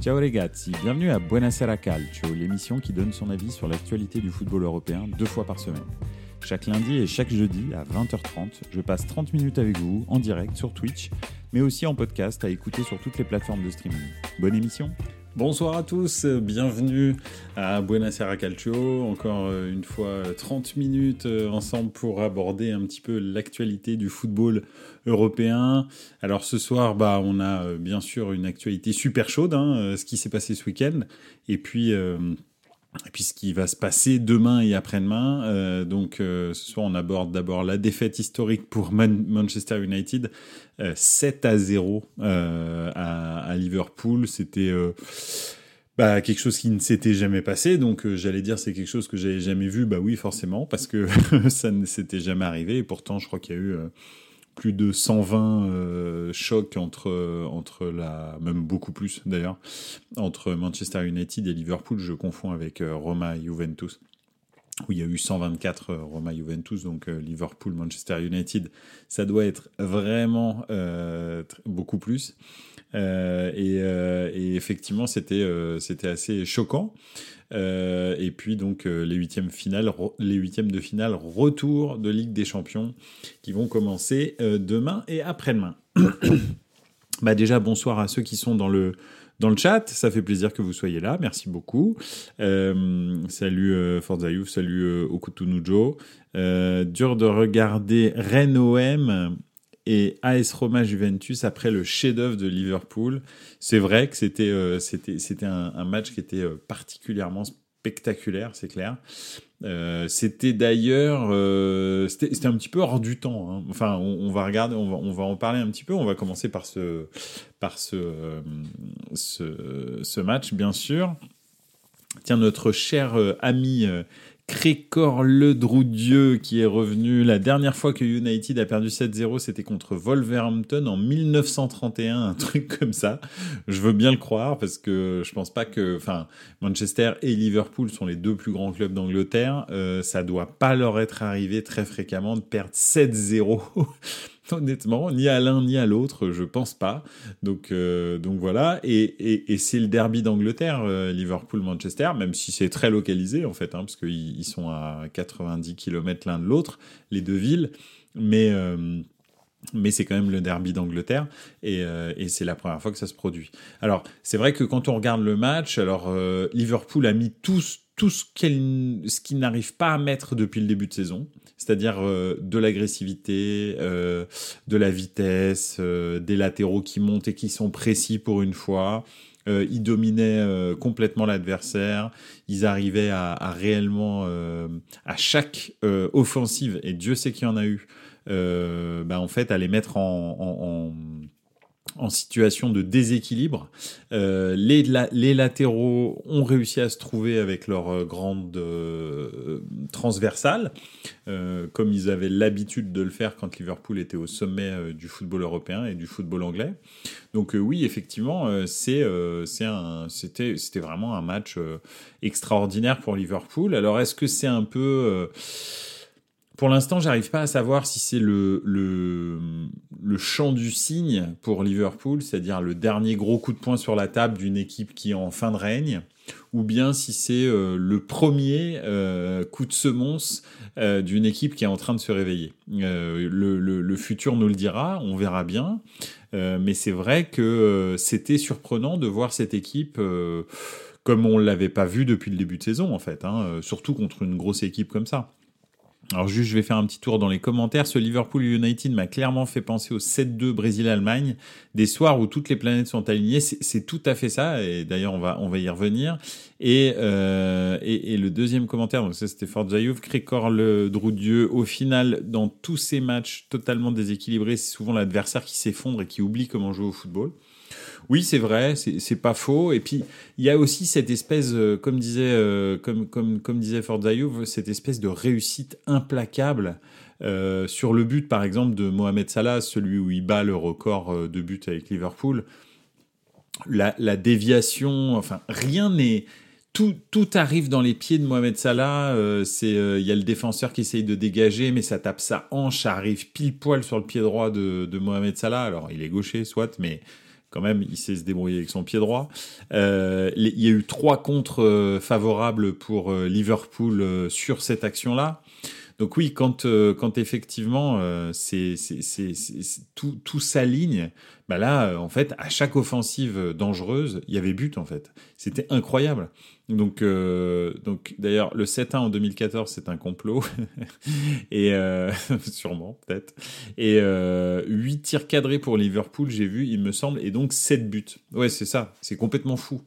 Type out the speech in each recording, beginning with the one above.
Ciao ragazzi, bienvenue à Buonasera Calcio, l'émission qui donne son avis sur l'actualité du football européen deux fois par semaine. Chaque lundi et chaque jeudi à 20h30, je passe 30 minutes avec vous en direct sur Twitch, mais aussi en podcast à écouter sur toutes les plateformes de streaming. Bonne émission Bonsoir à tous, bienvenue à Buonasera Calcio. Encore euh, une fois 30 minutes euh, ensemble pour aborder un petit peu l'actualité du football européen. Alors ce soir, bah, on a euh, bien sûr une actualité super chaude, hein, ce qui s'est passé ce week-end. Et puis... Et puis ce qui va se passer demain et après-demain. Euh, donc euh, ce soir, on aborde d'abord la défaite historique pour Manchester United, 7 euh, à 0 à, Liverpool. C'était bah, quelque chose qui ne s'était jamais passé. Donc j'allais dire c'est quelque chose que j'avais jamais vu. Bah oui, forcément, parce que ça ne s'était jamais arrivé. Et pourtant, je crois qu'il y a eu plus de 120 euh, chocs entre, la, même beaucoup plus d'ailleurs, entre Manchester United et Liverpool. Je confonds avec euh, Roma et Juventus, où il y a eu 124 euh, Roma Juventus, donc Liverpool, Manchester United. Ça doit être vraiment beaucoup plus. Et, et, effectivement, c'était c'était assez choquant. Euh, et puis donc euh, les huitièmes de finale retour de Ligue des Champions qui vont commencer euh, demain et après-demain. bah déjà bonsoir à ceux qui sont dans le dans le chat. Ça fait plaisir que vous soyez là. Merci beaucoup. salut euh, salut euh, Okutunujo. dur de regarder Rennes OM et AS Roma Juventus après le chef-d'œuvre de Liverpool. C'est vrai que c'était euh, un, match qui était euh, particulièrement spectaculaire, c'est clair. Euh, c'était d'ailleurs c'était un petit peu hors du temps. Hein. Enfin, on, va regarder, on va, on va en parler un petit peu. On va commencer par ce par ce, ce match, bien sûr. Tiens, notre cher ami Crécor Ledroudieu qui est revenu. La dernière fois que United a perdu 7-0, c'était contre Wolverhampton en 1931, un truc comme ça. Je veux bien le croire parce que je pense pas que, enfin, Manchester et Liverpool sont les deux plus grands clubs d'Angleterre. Euh, ça doit pas leur être arrivé très fréquemment de perdre 7-0 Honnêtement, ni à l'un ni à l'autre, je pense pas. Donc, euh, donc voilà. Et, et, c'est le derby d'Angleterre, euh, Liverpool-Manchester, même si c'est très localisé en fait, hein, parce qu'ils sont à 90 km l'un de l'autre, les deux villes. Mais euh, mais c'est quand même le derby d'Angleterre et, et c'est la première fois que ça se produit. Alors c'est vrai que quand on regarde le match, alors Liverpool a mis tous tout ce qu'il n'arrive pas à mettre depuis le début de saison, c'est-à-dire euh, de l'agressivité, euh, de la vitesse, euh, des latéraux qui montent et qui sont précis pour une fois. ils dominaient complètement l'adversaire. Ils arrivaient à, réellement, à chaque offensive, et Dieu sait qu'il y en a eu, bah, en fait, à les mettre en en situation de déséquilibre. Euh, les, les, latéraux ont réussi à se trouver avec leur euh, grande euh, transversale, comme ils avaient l'habitude de le faire quand Liverpool était au sommet du football européen et du football anglais. Donc oui, effectivement, c'est c'était c'était vraiment un match extraordinaire pour Liverpool. Alors est-ce que c'est un peu pour l'instant, j'arrive pas à savoir si c'est le, le, le chant du cygne pour Liverpool, c'est-à-dire le dernier gros coup de poing sur la table d'une équipe qui est en fin de règne, ou bien si c'est euh, le premier euh, coup de semonce euh, d'une équipe qui est en train de se réveiller. Le, le, le, futur nous le dira, on verra bien, mais c'est vrai que c'était surprenant de voir cette équipe comme on l'avait pas vu depuis le début de saison en fait, hein, surtout contre une grosse équipe comme ça. Alors juste, je vais faire un petit tour dans les commentaires. Ce Liverpool United m'a clairement fait penser au 7-2 Brésil-Allemagne, des soirs où toutes les planètes sont alignées. C'est tout à fait ça, et d'ailleurs on va on va y revenir. Et, euh, et, et, le deuxième commentaire, donc ça c'était Fort Zayouf, Crécor le Droudieu. Au final, dans tous ces matchs totalement déséquilibrés, c'est souvent l'adversaire qui s'effondre et qui oublie comment jouer au football. Oui, c'est vrai, c'est pas faux. Et puis il y a aussi cette espèce, euh, comme disait, euh, comme comme comme disait cette espèce de réussite implacable euh, sur le but, par exemple, de Mohamed Salah, celui où il bat le record de buts avec Liverpool. La, la déviation, enfin rien n'est tout, tout, arrive dans les pieds de Mohamed Salah. c'est il y a le défenseur qui essaye de dégager, mais ça tape sa hanche, arrive pile poil sur le pied droit de, de Mohamed Salah. Alors il est gaucher, soit, mais quand même, il sait se débrouiller avec son pied droit. il y a eu trois contre favorables pour Liverpool sur cette action-là. Donc oui, quand, quand effectivement c'est, tout, tout s'aligne, bah là, en fait, à chaque offensive dangereuse, il y avait but en fait. C'était incroyable. Donc, euh, donc d'ailleurs, le 7-1 en 2014, c'est un complot. et euh, sûrement, peut-être. Et euh, 8 tirs cadrés pour Liverpool, j'ai vu, il me semble, et donc 7 buts. Ouais, c'est ça. C'est complètement fou.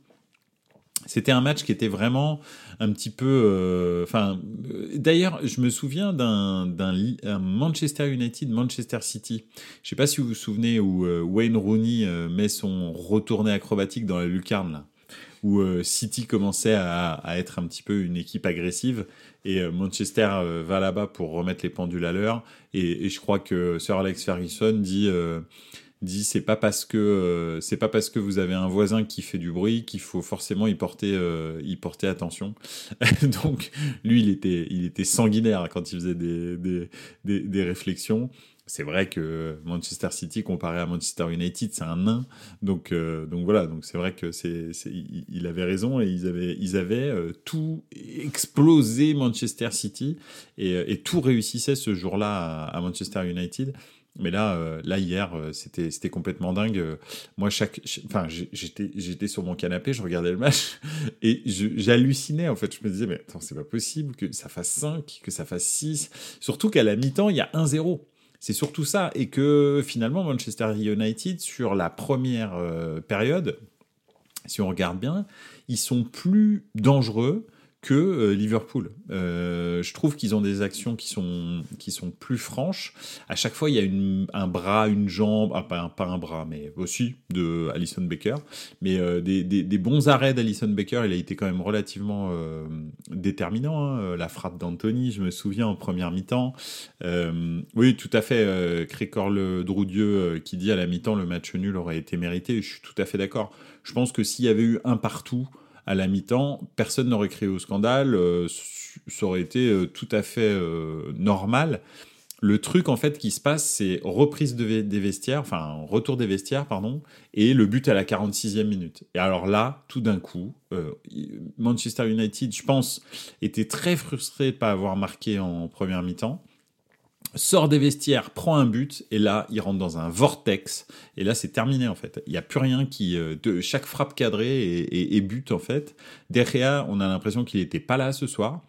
C'était un match qui était vraiment un petit peu. Euh, enfin, euh, d'ailleurs, je me souviens d'un Manchester United, Manchester City. Je sais pas si vous vous souvenez où Wayne Rooney met son retourné acrobatique dans la lucarne là où euh, City commençait à, être un petit peu une équipe agressive et euh, Manchester euh, va là-bas pour remettre les pendules à l'heure et, je crois que Sir Alex Ferguson dit dit c'est pas parce que c'est pas parce que vous avez un voisin qui fait du bruit qu'il faut forcément y porter y porter attention donc lui il était il était sanguinaire quand il faisait des des, des, des réflexions c'est vrai que Manchester City comparé à Manchester United, c'est un nain. Donc, euh, donc voilà, donc c'est vrai que c'est, il avait raison et ils avaient, ils avaient euh, tout explosé Manchester City euh, et tout réussissait ce jour-là à, Manchester United. Mais là, là hier, c'était c'était complètement dingue. Moi, chaque, enfin, j'étais j'étais sur mon canapé, je regardais le match et j'hallucinais en fait. Je me disais mais attends, c'est pas possible que ça fasse 5, que ça fasse 6. Surtout qu'à la mi-temps, il y a 1-0. C'est surtout ça. Et que finalement, Manchester United, sur la première euh, période, si on regarde bien, ils sont plus dangereux que euh, Liverpool. Euh, je trouve qu'ils ont des actions qui sont, qui sont plus franches. À chaque fois, il y a un bras, une jambe, ah, pas, un, bras, mais aussi de Alison Baker. Mais euh, des, bons arrêts d'Alison Baker, il a été quand même relativement euh, déterminant. Hein. La frappe d'Anthony, je me souviens en première mi-temps. oui, tout à fait. Crécor le Droudieu qui dit à la mi-temps le match nul aurait été mérité. Je suis tout à fait d'accord. Je pense que s'il y avait eu un partout, à la mi-temps, personne n'aurait crié au scandale, euh, ça aurait été euh, tout à fait euh, normal. Le truc en fait qui se passe, c'est reprise des vestiaires, enfin retour des vestiaires, pardon, et le but à la 46e minute. Et alors là, tout d'un coup, Manchester United, je pense, était très frustré de pas avoir marqué en première mi-temps sort des vestiaires, prend un but, et là, il rentre dans un vortex, et là, c'est terminé, en fait. Il n'y a plus rien qui... Euh, de, chaque frappe cadrée et, et, but, en fait. Derrière, on a l'impression qu'il n'était pas là ce soir.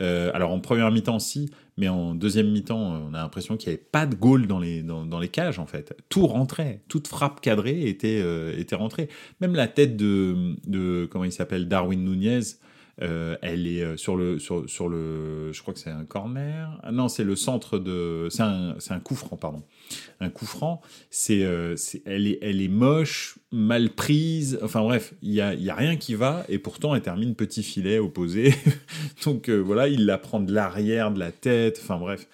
Euh, alors, en première mi-temps, si, mais en deuxième mi-temps, on a l'impression qu'il n'y avait pas de goal dans les, dans, dans, les cages, en fait. Tout rentrait, toute frappe cadrée était, euh, était rentrée. Même la tête de, de comment il s'appelle, Darwin Nunez, euh, elle est euh, sur le, sur, sur, le, je crois que c'est un corner. Ah non, c'est le centre de, c'est un, un coup franc, pardon. Un coup franc. C'est, euh, c'est, elle est, elle est moche, mal prise. Enfin bref, il y a, y a rien qui va et pourtant elle termine petit filet opposé. Donc voilà, il la prend de l'arrière, de la tête. Enfin bref,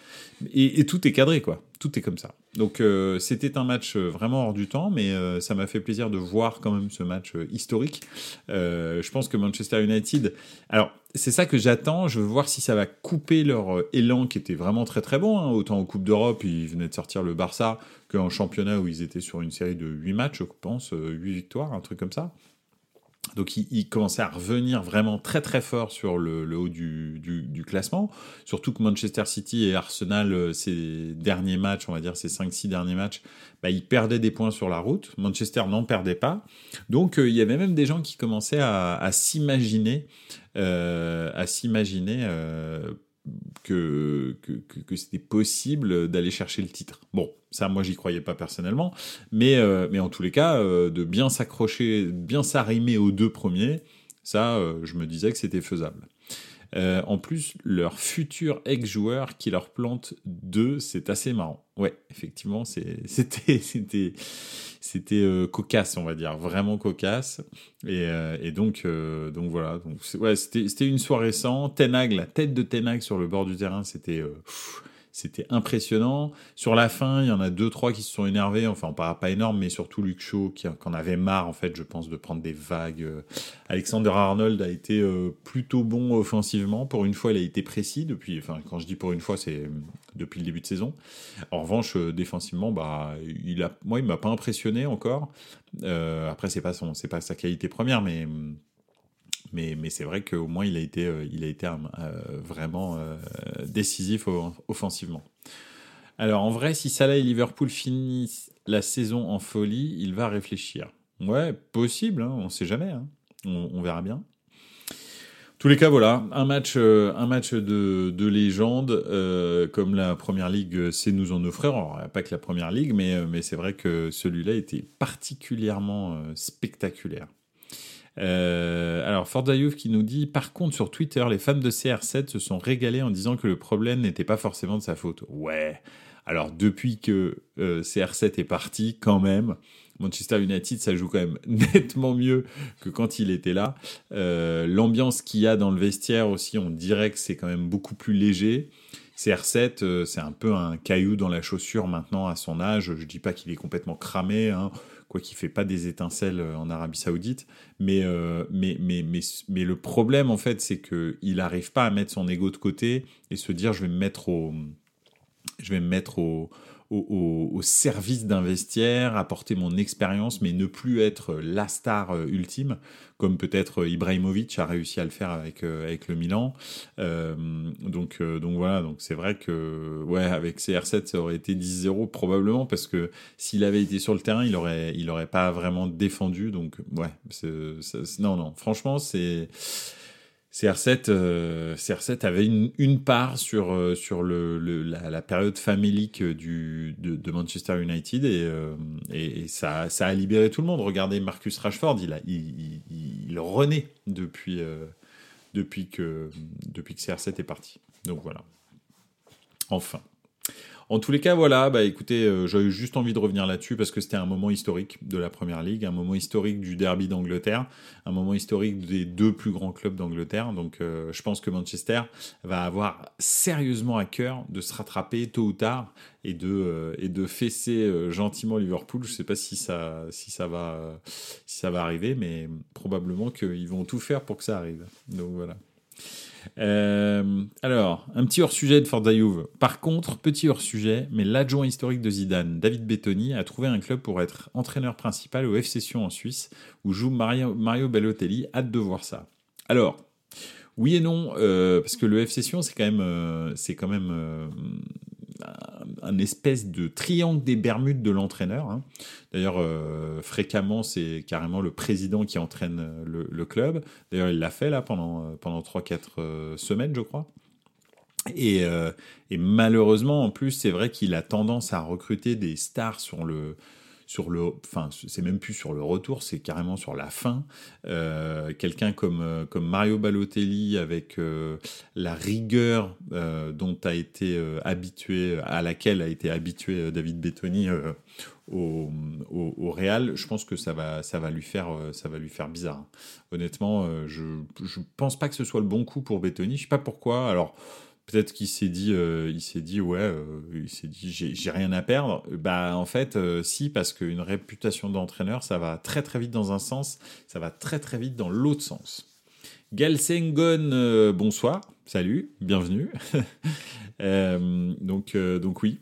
et, tout est cadré quoi. Tout est comme ça. Donc euh, c'était un match euh, vraiment hors du temps, mais euh, ça m'a fait plaisir de voir quand même ce match historique. je pense que Manchester United, alors c'est ça que j'attends. Je veux voir si ça va couper leur élan qui était vraiment très très bon. Hein. Autant en Coupe d'Europe, ils venaient de sortir le Barça, qu'en championnat où ils étaient sur une série de 8 matchs, je pense, 8 victoires, un truc comme ça. Donc il, commençait à revenir vraiment très très fort sur le, haut du, du, classement. Surtout que Manchester City et Arsenal, euh, ces derniers matchs, on va dire ces 5-6 derniers matchs, bah, ils perdaient des points sur la route. Manchester n'en perdait pas. Donc euh, il y avait même des gens qui commençaient à, s'imaginer, à s'imaginer euh, que, que, c'était possible d'aller chercher le titre. Bon, ça, moi, j'y croyais pas personnellement, mais, euh, mais en tous les cas, euh, de bien s'accrocher, bien s'arrimer aux deux premiers, ça, euh, je me disais que c'était faisable. En plus, leur futur ex-joueur qui leur plante deux, c'est assez marrant. Ouais, effectivement, c'était, c'était, euh, cocasse, on va dire, vraiment cocasse. Et, euh, donc, euh, donc voilà. Ouais, c'était une soirée sans. Tenag, la tête de Tenag sur le bord du terrain, c'était c'était impressionnant. Sur la fin, il y en a deux, trois qui se sont énervés. Enfin, pas, pas énorme, mais surtout Luke Shaw qui, en avait marre, en fait, je pense, de prendre des vagues. Alexander Arnold a été plutôt bon offensivement. Pour une fois, il a été précis. Depuis, enfin, quand je dis pour une fois, c'est depuis le début de saison. En revanche, défensivement, bah, il a, moi, il m'a pas impressionné encore. après, c'est pas son, c'est pas sa qualité première, mais mais, c'est vrai qu'au moins il a été, a été vraiment décisif offensivement. Alors en vrai, si Salah et Liverpool finissent la saison en folie, il va réfléchir. Ouais, possible, hein, on ne sait jamais. Hein. On, verra bien. tous les cas, voilà, un match, euh, un match de, de légende, euh, comme la Première Ligue sait nous en offrir. Alors, pas que la Première Ligue, euh, mais c'est vrai que celui-là était particulièrement spectaculaire. Alors, Forza qui nous dit Par contre, sur Twitter, les fans de CR7 se sont régalés en disant que le problème n'était pas forcément de sa faute. Ouais, alors depuis que CR7 est parti, quand même, Manchester United, ça joue quand même nettement mieux que quand il était là. Euh, l'ambiance qu'il y a dans le vestiaire aussi, on dirait que c'est quand même beaucoup plus léger. CR7, euh, c'est un peu un caillou dans la chaussure maintenant à son âge. Je dis pas qu'il est complètement cramé, hein, quoi qu'il fait pas des étincelles euh, en Arabie Saoudite, mais, mais, le problème en fait, c'est qu'il n'arrive pas à mettre son ego de côté et se dire je vais me mettre au, je vais me mettre au, au, service d'un vestiaire, apporter mon expérience, mais ne plus être la star euh, ultime, comme peut-être Ibrahimovic a réussi à le faire avec, euh, avec le Milan. Euh, donc, donc voilà, donc c'est vrai que ouais, avec CR7, ça aurait été 10-0 probablement, parce que s'il avait été sur le terrain, il aurait, il aurait pas vraiment défendu. Donc ouais, non, non, franchement, c'est CR7, euh, CR7 avait une, une part sur, euh, sur le, la, la, période famélique du, de, de Manchester United et, euh, et, ça, ça, a libéré tout le monde. Regardez Marcus Rashford, il, a, il, il renaît depuis, euh, depuis, que, depuis que CR7 est parti. Donc voilà. Enfin. En tous les cas, voilà, bah écoutez, euh, j'avais juste envie de revenir là-dessus parce que c'était un moment historique de la Première Ligue, un moment historique du derby d'Angleterre, un moment historique des deux plus grands clubs d'Angleterre. Donc euh, je pense que Manchester va avoir sérieusement à cœur de se rattraper tôt ou tard et de, euh, et de fesser gentiment Liverpool. Je ne sais pas si ça, si, ça va, ça va arriver, mais probablement qu'ils vont tout faire pour que ça arrive. Donc voilà. Euh, alors, un petit hors-sujet de Juve. Par contre, petit hors-sujet, mais l'adjoint historique de Zidane, David Bettoni, a trouvé un club pour être entraîneur principal au FC Sion en Suisse, où joue Mario, Mario Balotelli. Hâte de voir ça. Alors, oui et non, euh, parce que le FC Sion, c'est quand euh, c'est quand même espèce de triangle des Bermudes de l'entraîneur. Hein. D'ailleurs, euh, fréquemment, c'est carrément le président qui entraîne euh, le, club. D'ailleurs, il l'a fait là pendant, euh, pendant 3-4 semaines, je crois. Et, malheureusement, en plus, c'est vrai qu'il a tendance à recruter des stars sur le, sur le, enfin, c'est même plus sur le retour, c'est carrément sur la fin. Euh, quelqu'un comme, euh, comme Mario Balotelli avec euh, la rigueur dont a été habitué, à laquelle a été habitué David Bettoni au, au, au, Real, je pense que ça va, ça va lui faire, ça va lui faire bizarre. Honnêtement, je, je pense pas que ce soit le bon coup pour Bettoni. Je sais pas pourquoi. Alors peut-être qu'il s'est dit, euh, il s'est dit ouais, euh, il s'est dit j'ai rien à perdre. Bah en fait euh, si parce qu'une réputation d'entraîneur ça va très très vite dans un sens, ça va très très vite dans l'autre sens. Galsengon, bonsoir, salut, bienvenue. donc donc oui,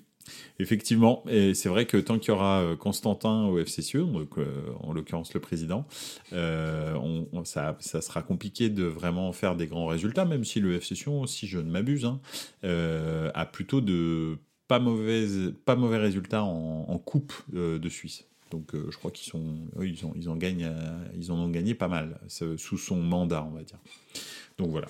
Effectivement, et c'est vrai que tant qu'il y aura euh, Constantin au FCCE, donc, euh, en l'occurrence le président, euh, on, ça, ça, sera compliqué de vraiment faire des grands résultats, même si le FCCE, si je ne m'abuse, hein, a plutôt de pas, mauvais, pas mauvais résultats en, coupe de Suisse. Donc je crois qu'ils ont, ils, ils en ont gagné pas mal sous son mandat, on va dire. Donc voilà.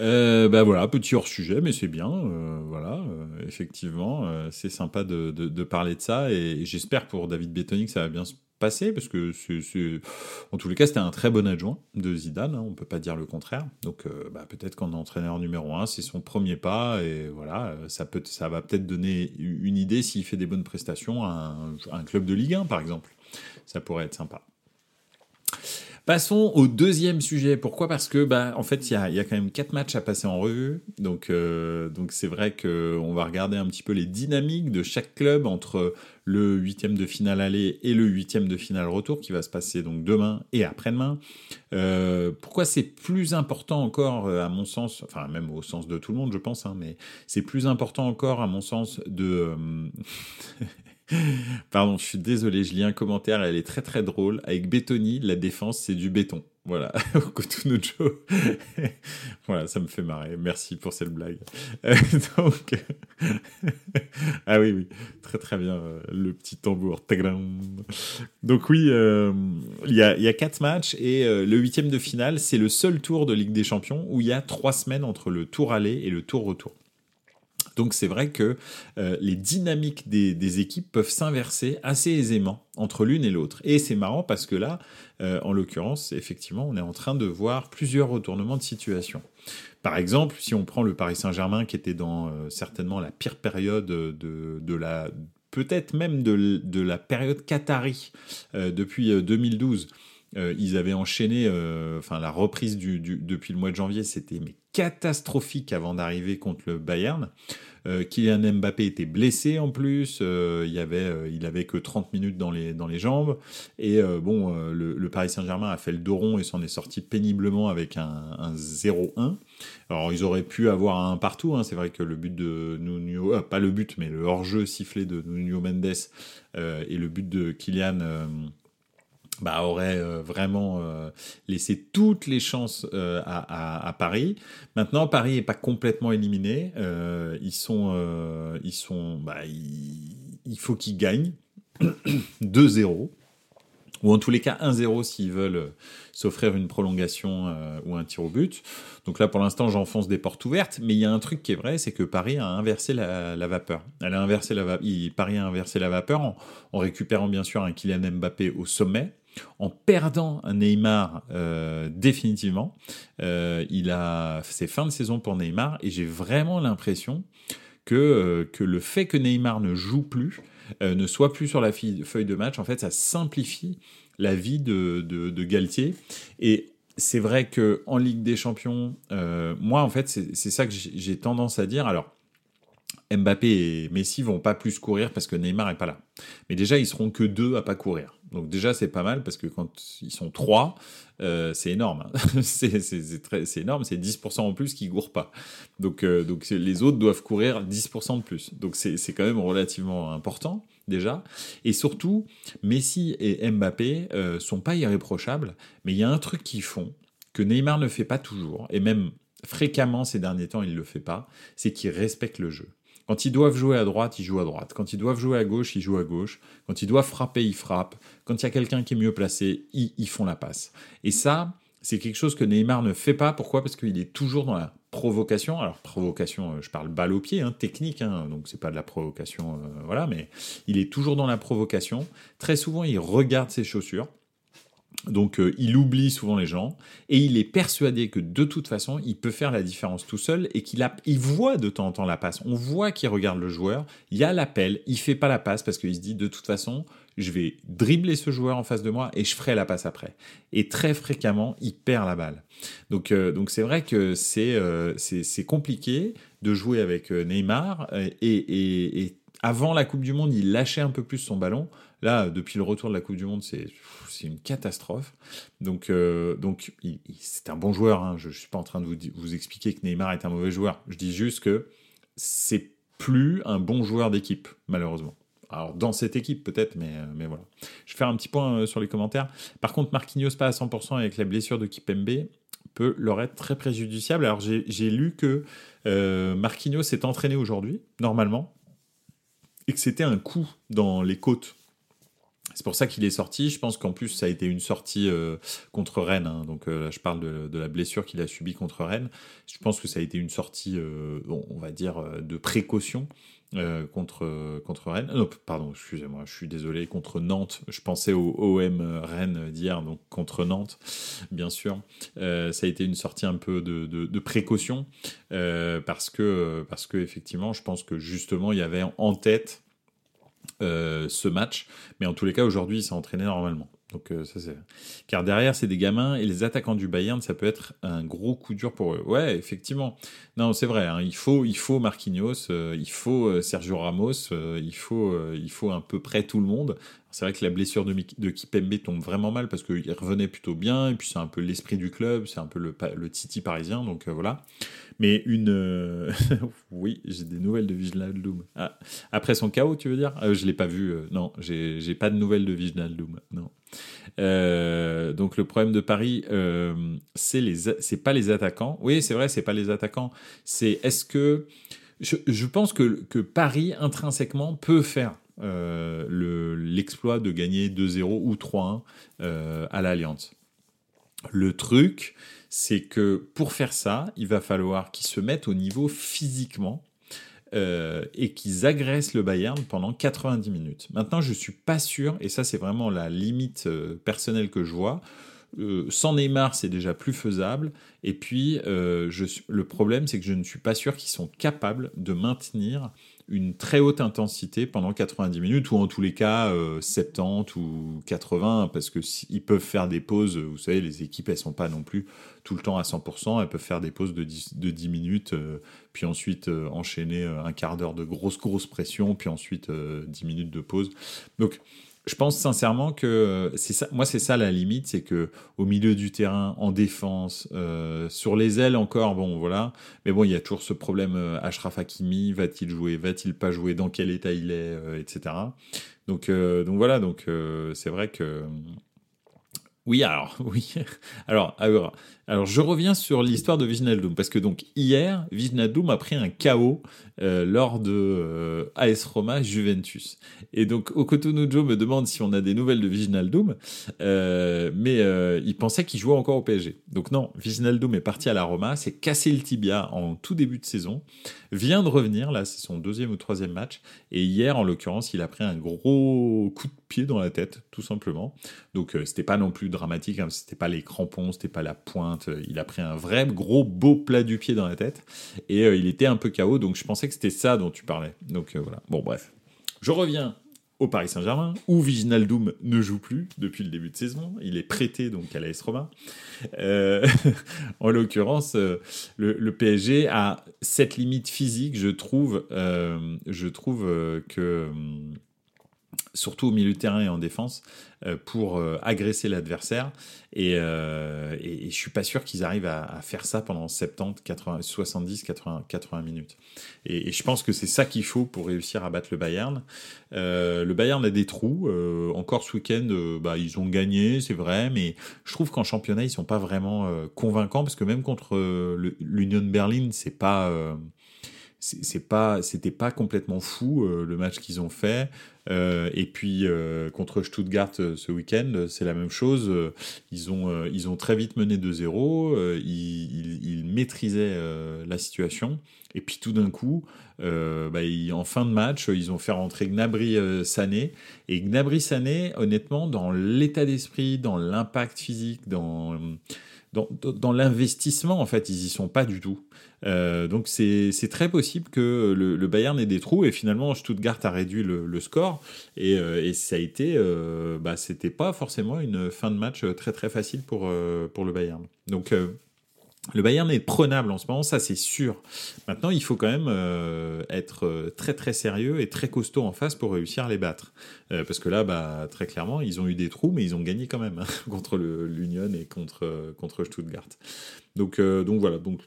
Euh, ben voilà, petit hors sujet, mais c'est bien. Euh, voilà, euh, effectivement, euh, c'est sympa de, de, parler de ça et, j'espère pour David Bettoni que ça va bien se passer parce que c'est, en tous les cas, c'était un très bon adjoint de Zidane. Hein, on peut pas dire le contraire. Donc, bah, peut-être qu'en entraîneur numéro un, c'est son premier pas et voilà, ça peut, ça va peut-être donner une idée s'il fait des bonnes prestations à un, à un club de Ligue 1, par exemple. Ça pourrait être sympa. Passons au deuxième sujet. Pourquoi? Parce que, bah, en fait, il y a, y a, quand même quatre matchs à passer en revue. Donc, euh, donc c'est vrai qu'on va regarder un petit peu les dynamiques de chaque club entre le huitième de finale aller et le huitième de finale retour qui va se passer donc demain et après-demain. Euh, pourquoi c'est plus important encore, euh, à mon sens, enfin même au sens de tout le monde, je pense, hein, mais c'est plus important encore, à mon sens, de Pardon, je suis désolé, je lis un commentaire, elle est très très drôle. Avec Bétoni, la défense, c'est du béton. Voilà, Joe. voilà, ça me fait marrer. Merci pour cette blague. Euh, ah oui, oui, très très bien, euh, le petit tambour. Donc oui, euh, il y, a, y, a, quatre matchs et le huitième de finale, c'est le seul tour de Ligue des Champions où il y a trois semaines entre le tour aller et le tour retour. Donc c'est vrai que euh, les dynamiques des, équipes peuvent s'inverser assez aisément entre l'une et l'autre. Et c'est marrant parce que là, euh, en l'occurrence, effectivement, on est en train de voir plusieurs retournements de situation. Par exemple, si on prend le Paris Saint-Germain qui était dans euh, certainement la pire période de, la peut-être même de, la période Qatari depuis 2012. ils avaient enchaîné, enfin la reprise depuis le mois de janvier, c'était catastrophique avant d'arriver contre le Bayern. Euh, Kylian Mbappé était blessé en plus, euh, il, avait, euh, il avait que 30 minutes dans les, dans les jambes. Et bon, le, Paris Saint-Germain a fait le dos rond et s'en est sorti péniblement avec un, 0-1. Alors ils auraient pu avoir un partout, hein. c'est vrai que le but de Nuno, pas le but, mais le hors-jeu sifflé de Nuno Mendes et le but de Kylian bah, aurait euh, vraiment euh, laissé toutes les chances euh, à, à, Paris. Maintenant, Paris n'est pas complètement éliminé. ils sont, ils sont, bah, il, faut qu'ils gagnent 2-0 ou en tous les cas 1-0 s'ils veulent s'offrir une prolongation ou un tir au but. Donc là, pour l'instant, j'enfonce des portes ouvertes, mais il y a un truc qui est vrai, c'est que Paris a inversé la, vapeur. Elle a inversé la Paris a inversé la vapeur en, récupérant bien sûr un Kylian Mbappé au sommet, en perdant Neymar euh, définitivement. Euh, il a c'est fin de saison pour Neymar et j'ai vraiment l'impression que, euh, que le fait que Neymar ne joue plus, ne soit plus sur la feuille de match, en fait, ça simplifie la vie de, de, Galtier. Et c'est vrai que en Ligue des Champions, moi, en fait, c'est ça que j'ai tendance à dire. Alors, Mbappé et Messi vont pas plus courir parce que Neymar est pas là. Mais déjà, ils seront que deux à pas courir. Donc déjà, c'est pas mal parce que quand ils sont trois, euh, c'est énorme. Hein. c'est énorme, c'est 10% en plus qui courent pas. Donc, euh, donc les autres doivent courir 10% de plus. Donc c'est quand même relativement important déjà. Et surtout, Messi et Mbappé euh, sont pas irréprochables, mais il y a un truc qu'ils font que Neymar ne fait pas toujours, et même fréquemment ces derniers temps, il ne le fait pas, c'est qu'ils respectent le jeu. Quand ils doivent jouer à droite, ils jouent à droite. Quand ils doivent jouer à gauche, ils jouent à gauche. Quand ils doivent frapper, ils frappent. Quand il y a quelqu'un qui est mieux placé, ils, font la passe. Et ça, c'est quelque chose que Neymar ne fait pas. Pourquoi? Parce qu'il est toujours dans la provocation. Alors provocation, euh, je parle balle au pied, hein, technique, hein, donc c'est pas de la provocation, euh, voilà, mais il est toujours dans la provocation. Très souvent, il regarde ses chaussures. Donc euh, il oublie souvent les gens et il est persuadé que de toute façon il peut faire la différence tout seul et qu'il il voit de temps en temps la passe. On voit qu'il regarde le joueur, il y a l'appel, il fait pas la passe parce qu'il se dit de toute façon je vais dribbler ce joueur en face de moi et je ferai la passe après. Et très fréquemment il perd la balle. Donc euh, donc c'est vrai que c'est euh, c'est compliqué de jouer avec Neymar et, et, et avant la Coupe du Monde il lâchait un peu plus son ballon. Là, depuis le retour de la Coupe du Monde, c'est une catastrophe. Donc, euh, donc c'est un bon joueur. Hein. Je ne suis pas en train de vous, vous expliquer que Neymar est un mauvais joueur. Je dis juste que c'est plus un bon joueur d'équipe, malheureusement. Alors, dans cette équipe, peut-être, mais, euh, mais voilà. Je vais faire un petit point euh, sur les commentaires. Par contre, Marquinhos pas à 100% avec la blessure de Kipembe peut leur être très préjudiciable. Alors, j'ai lu que Marquinhos s'est entraîné aujourd'hui, normalement, et que c'était un coup dans les côtes c'est pour ça qu'il est sorti. Je pense qu'en plus, ça a été une sortie euh, contre Rennes. Hein. Donc euh, je parle de, la blessure qu'il a subie contre Rennes. Je pense que ça a été une sortie, euh, on va dire, de précaution contre, contre Rennes. Non, pardon, excusez-moi, je suis désolé, contre Nantes. Je pensais au OM Rennes d'hier, donc contre Nantes, bien sûr. ça a été une sortie un peu de, précaution parce que, parce que, effectivement, je pense que justement, il y avait en tête euh, ce match. Mais en tous les cas, aujourd'hui, il s'est entraîné normalement. Donc ça c'est car derrière c'est des gamins et les attaquants du Bayern ça peut être un gros coup dur pour eux. Ouais effectivement. Non c'est vrai. Hein. il faut il faut Marquinhos, il faut Sergio Ramos, il faut il faut à peu près tout le monde. C'est vrai que la blessure de, de Kipembe tombe vraiment mal parce qu'il revenait plutôt bien et puis c'est un peu l'esprit du club, c'est un peu le, le Titi parisien donc voilà. Mais une. Euh, oui, j'ai des nouvelles de Doom. Ah, après son chaos, tu veux dire? Je l'ai pas vu. Euh, non, j'ai pas de nouvelles de Doom. Non. Euh, donc le problème de Paris, c'est les, c'est pas les attaquants. Oui, c'est vrai, c'est pas les attaquants. C'est est-ce que je, pense que, que Paris intrinsèquement peut faire l'exploit de gagner 2-0 ou 3-1 à l'Alliance. Le truc, c'est que pour faire ça, il va falloir qu'ils se mettent au niveau physiquement euh, et qu'ils agressent le Bayern pendant 90 minutes. Maintenant, je suis pas sûr, et ça c'est vraiment la limite euh, personnelle que je vois. Euh, sans Neymar, c'est déjà plus faisable. Et puis, le problème, c'est que je ne suis pas sûr qu'ils sont capables de maintenir une très haute intensité pendant 90 minutes, ou en tous les cas 70 euh, ou 80, parce que ils peuvent faire des pauses, vous savez, les équipes, elles sont pas non plus tout le temps à 100%, elles peuvent faire des pauses de 10, de 10 minutes, euh, puis ensuite euh, enchaîner un quart d'heure de grosse, grosse pression, puis ensuite 10 minutes de pause. Donc, je pense sincèrement que c'est ça. Moi, c'est ça la limite, c'est que au milieu du terrain, en défense, euh, sur les ailes encore, bon, voilà. Mais bon, il y a toujours ce problème. Euh, Ashraf Hakimi, va-t-il jouer, va-t-il pas jouer, dans quel état il est, euh, etc. Donc, donc voilà. Donc c'est vrai que oui, alors, oui. Alors, alors, alors, je reviens sur l'histoire de Doom parce que donc hier, Doom a pris un chaos euh, lors de euh, AS Roma Juventus. Et donc, Okotono Joe me demande si on a des nouvelles de Doom, euh, mais il pensait qu'il jouait encore au PSG. Donc non, Doom est parti à la Roma, s'est cassé le tibia en tout début de saison, vient de revenir, là c'est son deuxième ou troisième match, et hier en l'occurrence, il a pris un gros coup de pied dans la tête, tout simplement. Donc c'était pas non plus dramatique, hein, c'était pas les crampons, c'était pas la pointe, il a pris un vrai gros beau plat du pied dans la tête, et il était un peu KO, donc je pensais que c'était ça dont tu parlais. Donc voilà, bon bref. Je reviens au Paris Saint-Germain, où Viginaldoum ne joue plus depuis le début de saison. Il est prêté donc à l'AS Roma. Euh, en l'occurrence, euh, le, PSG a cette limite physique, je trouve, euh, je trouve que surtout au milieu de terrain et en défense, euh, pour euh, agresser l'adversaire. Et, euh, et, je suis pas sûr qu'ils arrivent à, faire ça pendant 70, 80, 70, 80, 80 minutes. Et, je pense que c'est ça qu'il faut pour réussir à battre le Bayern. le Bayern a des trous. encore ce week-end, bah, ils ont gagné, c'est vrai, mais je trouve qu'en championnat, ils sont pas vraiment convaincants parce que même contre l'Union Berlin, c'est pas c'est pas c'était pas complètement fou le match qu'ils ont fait euh, et puis euh, contre Stuttgart euh, ce week-end, c'est la même chose. Ils ont, ils ont très vite mené 2-0. Ils, ils, maîtrisaient la situation. Et puis tout d'un coup, bah, en fin de match, ils ont fait rentrer Gnabry Sané. Et Gnabry Sané, honnêtement, dans l'état d'esprit, dans l'impact physique, dans l'investissement, en fait, ils y sont pas du tout. Euh, donc c'est très possible que le, Bayern ait des trous et finalement Stuttgart a réduit le, score et, euh, ça a été, euh, bah, c'était pas forcément une fin de match très très facile pour, euh, pour le Bayern. Donc le Bayern est prenable en ce moment, ça c'est sûr. Maintenant, il faut quand même euh, être euh, très très sérieux et très costaud en face pour réussir à les battre. Euh, parce que là, bah, très clairement, ils ont eu des trous, mais ils ont gagné quand même hein, contre l'Union et contre, contre Stuttgart. Donc, donc voilà. Donc,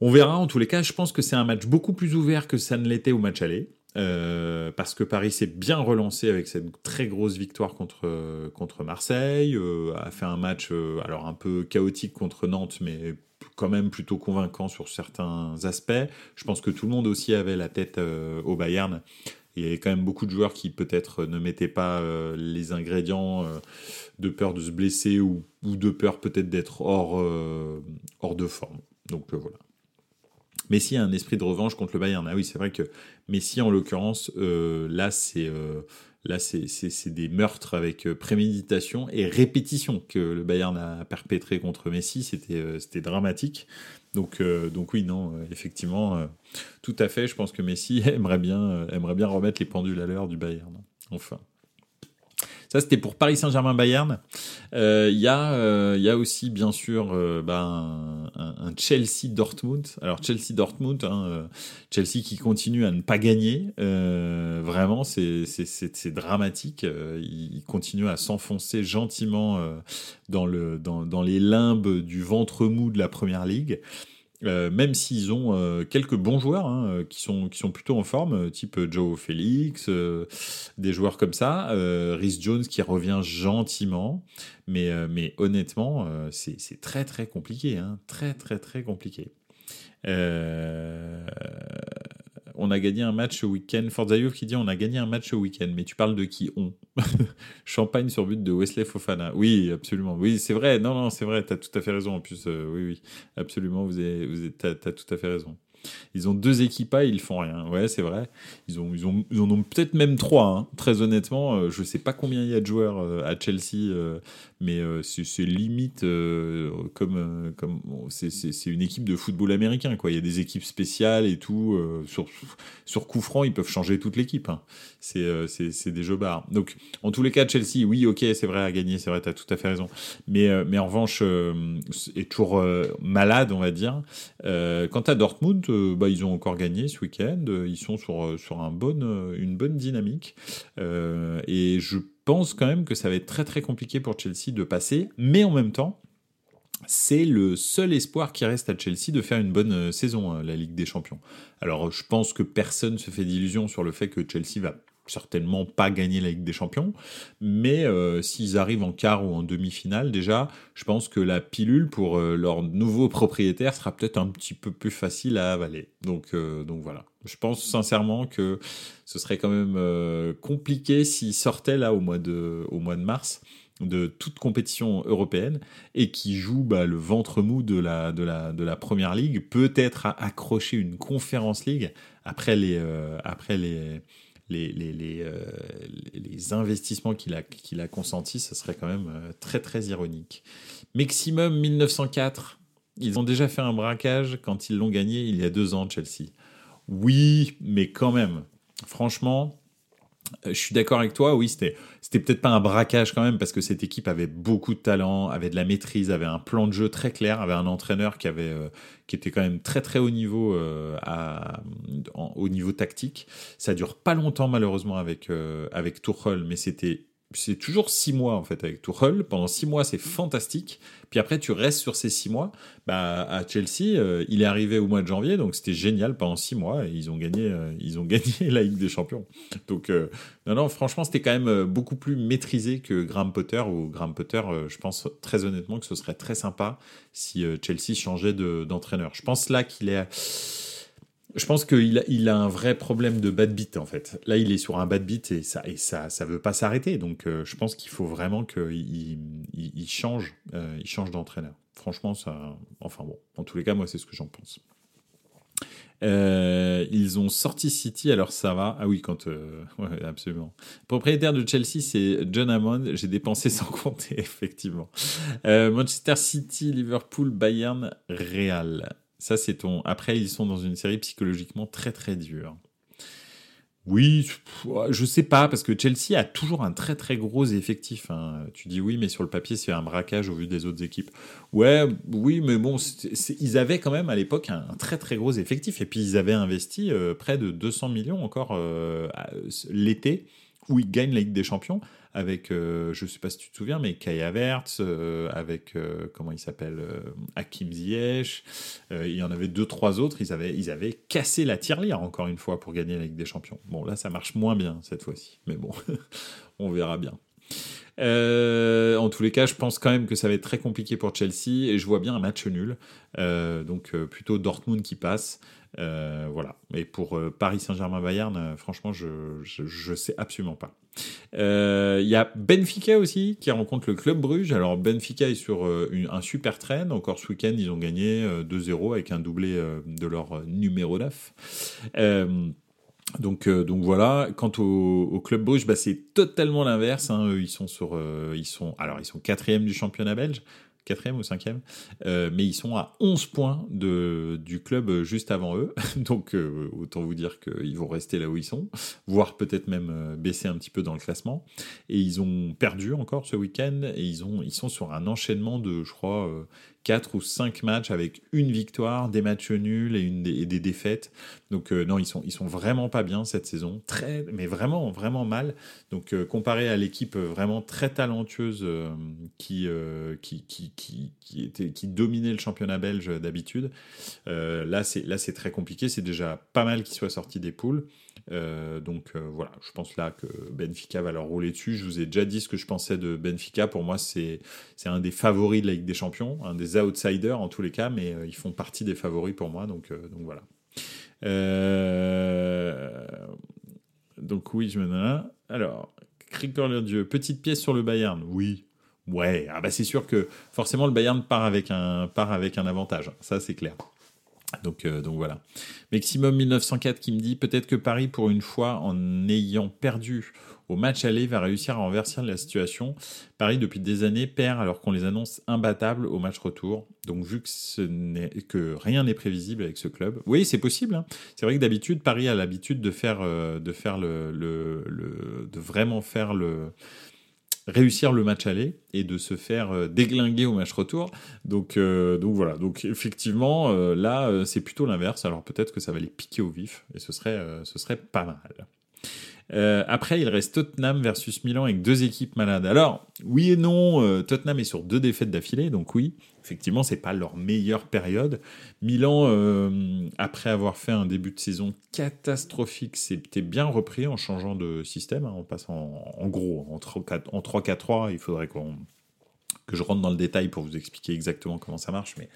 on verra. En tous les cas, je pense que c'est un match beaucoup plus ouvert que ça ne l'était au match aller. Euh, parce que Paris s'est bien relancé avec cette très grosse victoire contre, contre Marseille, euh, a fait un match euh, alors un peu chaotique contre Nantes, mais quand même plutôt convaincant sur certains aspects. Je pense que tout le monde aussi avait la tête au Bayern. Il y avait quand même beaucoup de joueurs qui peut-être ne mettaient pas les ingrédients de peur de se blesser ou, ou de peur peut-être d'être hors, hors de forme. Donc voilà. Messi a un esprit de revanche contre le Bayern. Ah oui, c'est vrai que Messi, en l'occurrence, euh, là, c'est euh, là, c'est des meurtres avec euh, préméditation et répétition que le Bayern a perpétré contre Messi. C'était dramatique. Donc donc oui, non, effectivement, tout à fait. Je pense que Messi aimerait bien aimerait bien remettre les pendules à l'heure du Bayern. Enfin. Ça, c'était pour Paris Saint-Germain-Bayern. Il y, a, y a aussi, bien sûr, ben, un, Chelsea-Dortmund. Alors, Chelsea-Dortmund, hein, Chelsea qui continue à ne pas gagner. vraiment, c'est dramatique. il continue à s'enfoncer gentiment dans, le, dans, dans les limbes du ventre mou de la Première Ligue. Euh, même s'ils ont euh, quelques bons joueurs hein, euh, qui, sont, qui sont plutôt en forme, type Joe Félix, des joueurs comme ça, Rhys Jones qui revient gentiment, mais, mais honnêtement, c'est très très compliqué, hein, très très très compliqué. On a gagné un match ce week-end. Forza qui dit on a gagné un match ce week-end, mais tu parles de qui? On Champagne sur but de Wesley Fofana. Oui, absolument. Oui, c'est vrai. Non, non, c'est vrai. Tu as tout à fait raison. En plus, euh, oui, oui, absolument. Vous avez, vous avez, as tout à fait raison. Ils ont deux équipas, ils font rien. Ouais, c'est vrai. Ils, ont, ils, ont, ils en ont peut-être même trois, hein. très honnêtement. Euh, je sais pas combien il y a de joueurs euh, à Chelsea, euh, mais c'est limite comme. comme c'est une équipe de football américain. Quoi. Il y a des équipes spéciales et tout. sur, sur coup franc, ils peuvent changer toute l'équipe. Hein. C'est des jeux barres. Donc, en tous les cas, Chelsea, oui, ok, c'est vrai, à gagner, c'est vrai, tu as tout à fait raison. Mais, mais en revanche, est toujours malade, on va dire. quant à Dortmund, bah, ils ont encore gagné ce week-end. Ils sont sur, euh, sur un bon, euh, une bonne dynamique. Euh, et je pense quand même que ça va être très très compliqué pour Chelsea de passer. Mais en même temps, c'est le seul espoir qui reste à Chelsea de faire une bonne saison, la Ligue des Champions. Alors je pense que personne se fait d'illusions sur le fait que Chelsea va certainement pas gagner la Ligue des Champions, mais euh, s'ils arrivent en quart ou en demi-finale, déjà, je pense que la pilule pour euh, leur nouveau propriétaire sera peut-être un petit peu plus facile à avaler. Donc, euh, donc voilà. Je pense sincèrement que ce serait quand même compliqué s'ils sortaient là au mois de, mars de toute compétition européenne et qui joue bah, le ventre mou de la, première ligue, peut-être à accrocher une conférence ligue après après les, euh, les investissements qu'il a, consentis, ce serait quand même euh, très très ironique. Maximum 1904, ils ont déjà fait un braquage quand ils l'ont gagné il y a deux ans, Chelsea. Oui, mais quand même, franchement, je suis d'accord avec toi, oui, c'était, c'était peut-être pas un braquage quand même, parce que cette équipe avait beaucoup de talent, avait de la maîtrise, avait un plan de jeu très clair, avait un entraîneur qui, avait, euh, qui était quand même très très haut niveau, euh, au niveau tactique. Ça dure pas longtemps malheureusement avec, avec Tuchel, mais c'était c'est toujours six mois en fait avec Tuchel. Pendant six mois, c'est fantastique. Puis après, tu restes sur ces six mois. Bah, à Chelsea, euh, il est arrivé au mois de janvier, donc c'était génial pendant six mois. Ils ont gagné, euh, ils ont gagné la Ligue des Champions. Donc euh, non, non, franchement, c'était quand même beaucoup plus maîtrisé que Graham Potter. Ou Graham Potter, je pense très honnêtement que ce serait très sympa si Chelsea changeait d'entraîneur. je pense là qu'il est je pense qu'il a, un vrai problème de bad beat en fait. Là, il est sur un bad beat et ça, et ça, veut pas s'arrêter. Donc, euh, je pense qu'il faut vraiment qu'il euh, change d'entraîneur. Franchement, ça, enfin bon, en tous les cas, moi, c'est ce que j'en pense. Euh, ils ont sorti City, alors ça va. Ah oui, quand. absolument. Propriétaire de Chelsea, c'est John Hammond. J'ai dépensé sans compter, effectivement. Manchester City, Liverpool, Bayern, Real. Ça, c'est ton. Après, ils sont dans une série psychologiquement très très dure. Oui, je sais pas, parce que Chelsea a toujours un très très gros effectif. Hein. Tu dis oui, mais sur le papier, c'est un braquage au vu des autres équipes. Ouais, oui, mais bon, ils avaient quand même à l'époque un, très très gros effectif. Et puis ils avaient investi euh, près de 200 millions encore euh, l'été où ils gagnent la Ligue des Champions avec, euh, je sais pas si tu te souviens, mais Kai Havertz, euh, avec, euh, comment il s'appelle, Hakim Ziyech, il y en avait deux, trois autres, ils avaient, ils avaient cassé la tirelire, encore une fois, pour gagner la Ligue des Champions. Bon, là, ça marche moins bien cette fois-ci, mais bon, on verra bien. En tous les cas, je pense quand même que ça va être très compliqué pour Chelsea et je vois bien un match nul. donc plutôt Dortmund qui passe. voilà. Et pour Paris Saint-Germain-Bayern, franchement, je, je, sais absolument pas. Il euh, y a Benfica aussi qui rencontre le Club Bruges. Alors Benfica est sur euh, un super train. Encore ce week-end, ils ont gagné 2-0 euh, avec un doublé de leur numéro 9. Donc, donc voilà. Quant au, club Bruges, bah, c'est totalement l'inverse. Hein. Ils sont sur, ils sont, alors ils sont quatrième du championnat belge. quatrième ou cinquième, euh, mais ils sont à 11 points de, du club juste avant eux, donc euh, autant vous dire qu'ils vont rester là où ils sont, voire peut-être même euh, baisser un petit peu dans le classement. Et ils ont perdu encore ce week-end, et ils, ont, ils sont sur un enchaînement de, je crois, 4 ou 5 matchs avec une victoire, des matchs nuls et, une, des défaites. Donc euh, non, ils sont, ils sont vraiment pas bien cette saison, très, mais vraiment, vraiment mal. Donc euh, comparé à l'équipe vraiment très talentueuse euh, qui, qui, qui, qui, était, qui dominait le championnat belge d'habitude, là c'est très compliqué. C'est déjà pas mal qu'ils soient sortis des poules. Donc voilà, je pense là que Benfica va leur rouler dessus. Je vous ai déjà dit ce que je pensais de Benfica. Pour moi, c'est un des favoris de la Ligue des Champions, un des outsiders en tous les cas, mais euh, ils font partie des favoris pour moi. Donc, donc voilà. Donc oui, je me Alors, Creeper Dieu, petite pièce sur le Bayern. Oui. Ouais, ah bah c'est sûr que forcément le Bayern part avec un, part avec un avantage. Ça, c'est clair. Donc, euh, donc voilà. Maximum 1904 qui me dit peut-être que Paris, pour une fois, en ayant perdu au match aller, va réussir à renverser la situation. Paris, depuis des années, perd alors qu'on les annonce imbattables au match retour. Donc, vu que, que rien n'est prévisible avec ce club, oui, c'est possible. Hein. C'est vrai que d'habitude, Paris a l'habitude de faire, euh, de faire le, de vraiment faire le réussir le match aller et de se faire euh, déglinguer au match retour. Donc, euh, donc voilà. Donc effectivement, là, c'est plutôt l'inverse. Alors peut-être que ça va les piquer au vif et ce serait, ce serait pas mal. Euh, après, il reste Tottenham versus Milan avec deux équipes malades. Alors, oui et non, euh, Tottenham est sur deux défaites d'affilée, donc oui, effectivement, c'est pas leur meilleure période. Milan, euh, après avoir fait un début de saison catastrophique, s'était bien repris en changeant de système, hein, en passant en, gros en 3-4-3. Il faudrait qu'on je rentre dans le détail pour vous expliquer exactement comment ça marche, mais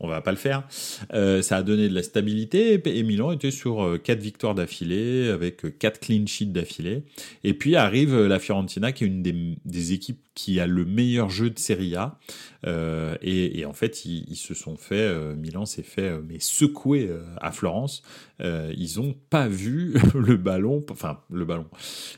on va pas le faire. Euh, ça a donné de la stabilité et Milan était sur euh, quatre victoires d'affilée avec euh, quatre clean sheets d'affilée. Et puis arrive la Fiorentina qui est une des, équipes qui a le meilleur jeu de Serie A. et, en fait, ils, se sont fait, Milan s'est fait mais secouer à Florence. ils ont pas vu le ballon, enfin le ballon.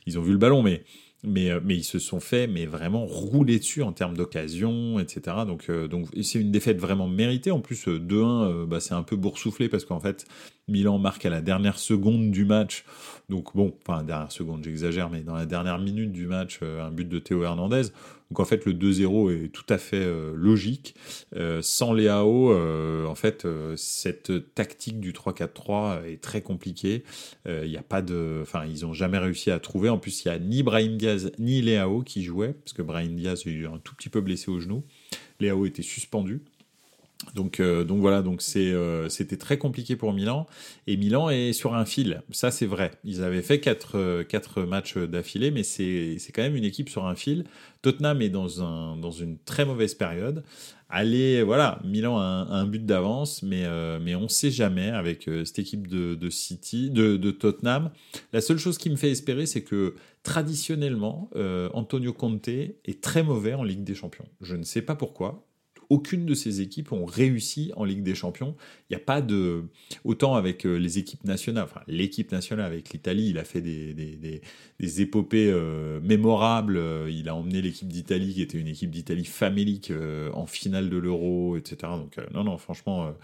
Ils ont vu le ballon, mais mais, euh, mais ils se sont fait mais vraiment rouler dessus en termes d'occasion, etc. Donc, euh, c'est une défaite vraiment méritée. En plus, 2-1, euh, bah, c'est un peu boursouflé parce qu'en fait, Milan marque à la dernière seconde du match. Donc bon, enfin, dernière seconde, j'exagère, mais dans la dernière minute du match, un but de Théo Hernandez. Donc en fait, le 2-0 est tout à fait euh, logique. Euh, sans Léao, euh, en fait, cette tactique du 3-4-3 est très compliquée. A pas de, enfin, ils n'ont jamais réussi à trouver. En plus, il n'y a ni Brahim Diaz ni Léao qui jouaient, parce que Brahim Diaz est un tout petit peu blessé au genou. Léao était suspendu. Donc, euh, donc voilà, donc euh, c'était très compliqué pour Milan. Et Milan est sur un fil, ça c'est vrai. Ils avaient fait quatre, euh, matchs d'affilée, mais c'est, quand même une équipe sur un fil. Tottenham est dans, un, dans une très mauvaise période. Allez, voilà, Milan a un, but d'avance, mais, mais on ne sait jamais avec cette équipe de, City, de, Tottenham. La seule chose qui me fait espérer, c'est que traditionnellement, Antonio Conte est très mauvais en Ligue des Champions. Je ne sais pas pourquoi aucune de ces équipes ont réussi en Ligue des Champions. Il n'y a pas de. Autant avec euh, les équipes nationales, enfin, l'équipe nationale avec l'Italie, il a fait des, épopées euh, mémorables. Il a emmené l'équipe d'Italie, qui était une équipe d'Italie famélique, euh, en finale de l'Euro, etc. Donc, non, non, franchement,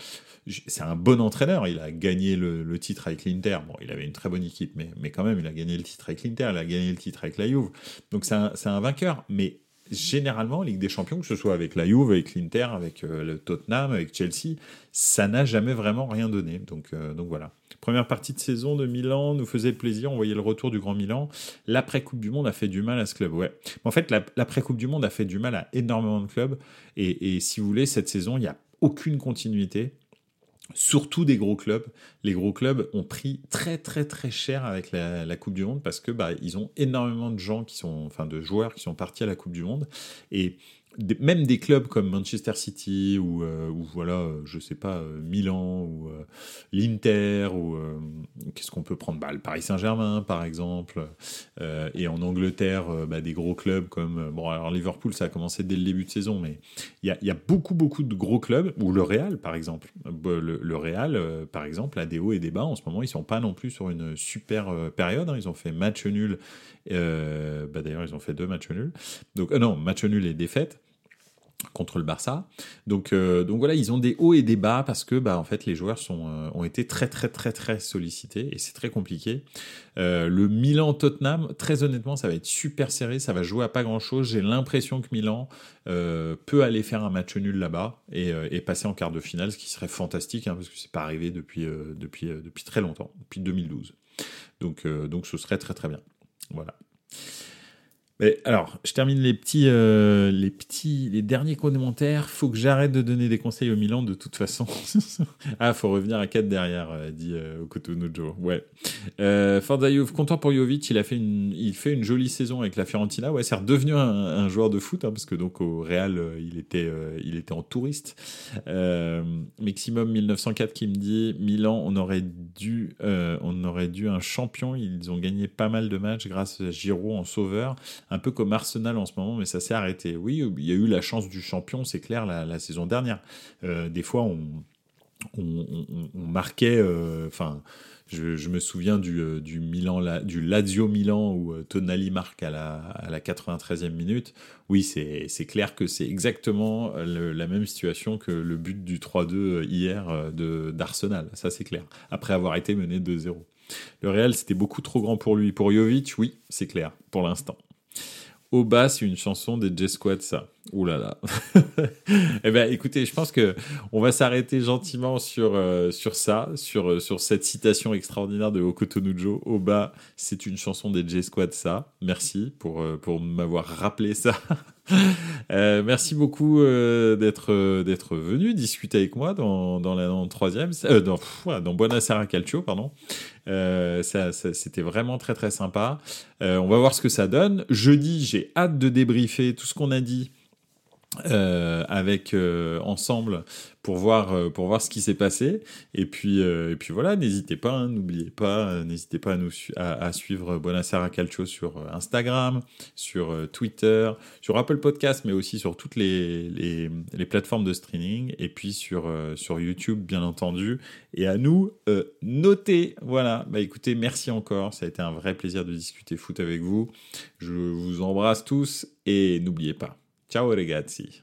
c'est un bon entraîneur. Il a gagné le, titre avec l'Inter. Bon, il avait une très bonne équipe, mais, mais quand même, il a gagné le titre avec l'Inter, il a gagné le titre avec la Juve. Donc, c'est un, un vainqueur. Mais généralement, Ligue des Champions, que ce soit avec la Juve, avec l'Inter, avec euh, le Tottenham, avec Chelsea, ça n'a jamais vraiment rien donné. Donc, euh, donc voilà. Première partie de saison de Milan nous faisait plaisir. On voyait le retour du Grand Milan. L'après Coupe du Monde a fait du mal à ce club. Ouais. En fait, l'après Coupe du Monde a fait du mal à énormément de clubs. Et, et si vous voulez, cette saison, il n'y a aucune continuité surtout des gros clubs. Les gros clubs ont pris très très très cher avec la, Coupe du Monde parce que bah, ils ont énormément de gens qui sont, enfin de joueurs qui sont partis à la Coupe du Monde et même des clubs comme Manchester City ou, euh, ou voilà, euh, je sais pas, euh, Milan ou l'Inter ou qu'est-ce qu'on peut prendre? Bah, Le Paris Saint-Germain par exemple. et en Angleterre, bah, des gros clubs comme bon alors Liverpool ça a commencé dès le début de saison, mais il y a, y a, beaucoup beaucoup de gros clubs ou le Real par exemple. Le, le Real par exemple a des hauts et des bas en ce moment. Ils sont pas non plus sur une super période. Hein. Ils ont fait match nul. bah, D'ailleurs ils ont fait deux matchs nuls. Donc non match nul et défaite. Contre le Barça. Donc, euh, donc voilà, ils ont des hauts et des bas parce que bah, en fait, les joueurs sont, euh, ont été très très très très sollicités et c'est très compliqué. Euh, le Milan-Tottenham, très honnêtement, ça va être super serré, ça va jouer à pas grand-chose. J'ai l'impression que Milan peut aller faire un match nul là-bas et, passer en quart de finale, ce qui serait fantastique hein, parce que c'est pas arrivé depuis, depuis, depuis très longtemps, depuis 2012. Donc, donc ce serait très très bien. Voilà alors, je termine les petits, euh, les petits, les derniers commentaires. Faut que j'arrête de donner des conseils au Milan de toute façon. ah, faut revenir à 4 derrière, euh, dit euh. Ouais. Euh, content pour Jovic, il a fait une, il fait une jolie saison avec la Fiorentina. Ouais, c'est redevenu un, joueur de foot, hein, parce que donc au Real, euh, il était, il était en touriste. Maximum 1904 qui me dit Milan, on aurait dû, on aurait dû un champion. Ils ont gagné pas mal de matchs grâce à Giroud en sauveur un peu comme Arsenal en ce moment, mais ça s'est arrêté. Oui, il y a eu la chance du champion, c'est clair, la, saison dernière. Euh, des fois, on, marquait, euh, enfin. je, me souviens du, euh, Milan, du Lazio Milan où Tonali marque à la, à la 93e minute. Oui, c'est clair que c'est exactement la même situation que le but du 3-2 hier d'Arsenal. Ça, c'est clair. Après avoir été mené 2-0. Le Real, c'était beaucoup trop grand pour lui. Pour Jovic, oui, c'est clair, pour l'instant. Au bas, c'est une chanson des J-Squad, ça. Ouh là là. eh bien, écoutez, je pense que on va s'arrêter gentiment sur, euh, ça, sur, euh, sur cette citation extraordinaire de Okotonujo. Au bas, c'est une chanson des J-Squad, ça. Merci pour, euh, pour m'avoir rappelé ça. merci beaucoup d'être d'être venu discuter avec moi dans, dans, la, dans le troisième, dans, dans Buonasera Calcio, pardon. ça, c'était vraiment très très sympa. on va voir ce que ça donne. Jeudi, j'ai hâte de débriefer tout ce qu'on a dit euh, avec euh, ensemble pour voir euh, pour voir ce qui s'est passé. Et puis et puis voilà n'hésitez pas hein, n'oubliez pas n'hésitez pas à nous à, suivre Buonasera Calcio sur Instagram sur Twitter sur Apple Podcast mais aussi sur toutes les, les, les plateformes de streaming. Et puis sur sur YouTube bien entendu. Et à nous noter. Voilà. Bah écoutez merci encore. Ça a été un vrai plaisir de discuter foot avec vous. Je vous embrasse tous et n'oubliez pas Ciao ragazzi!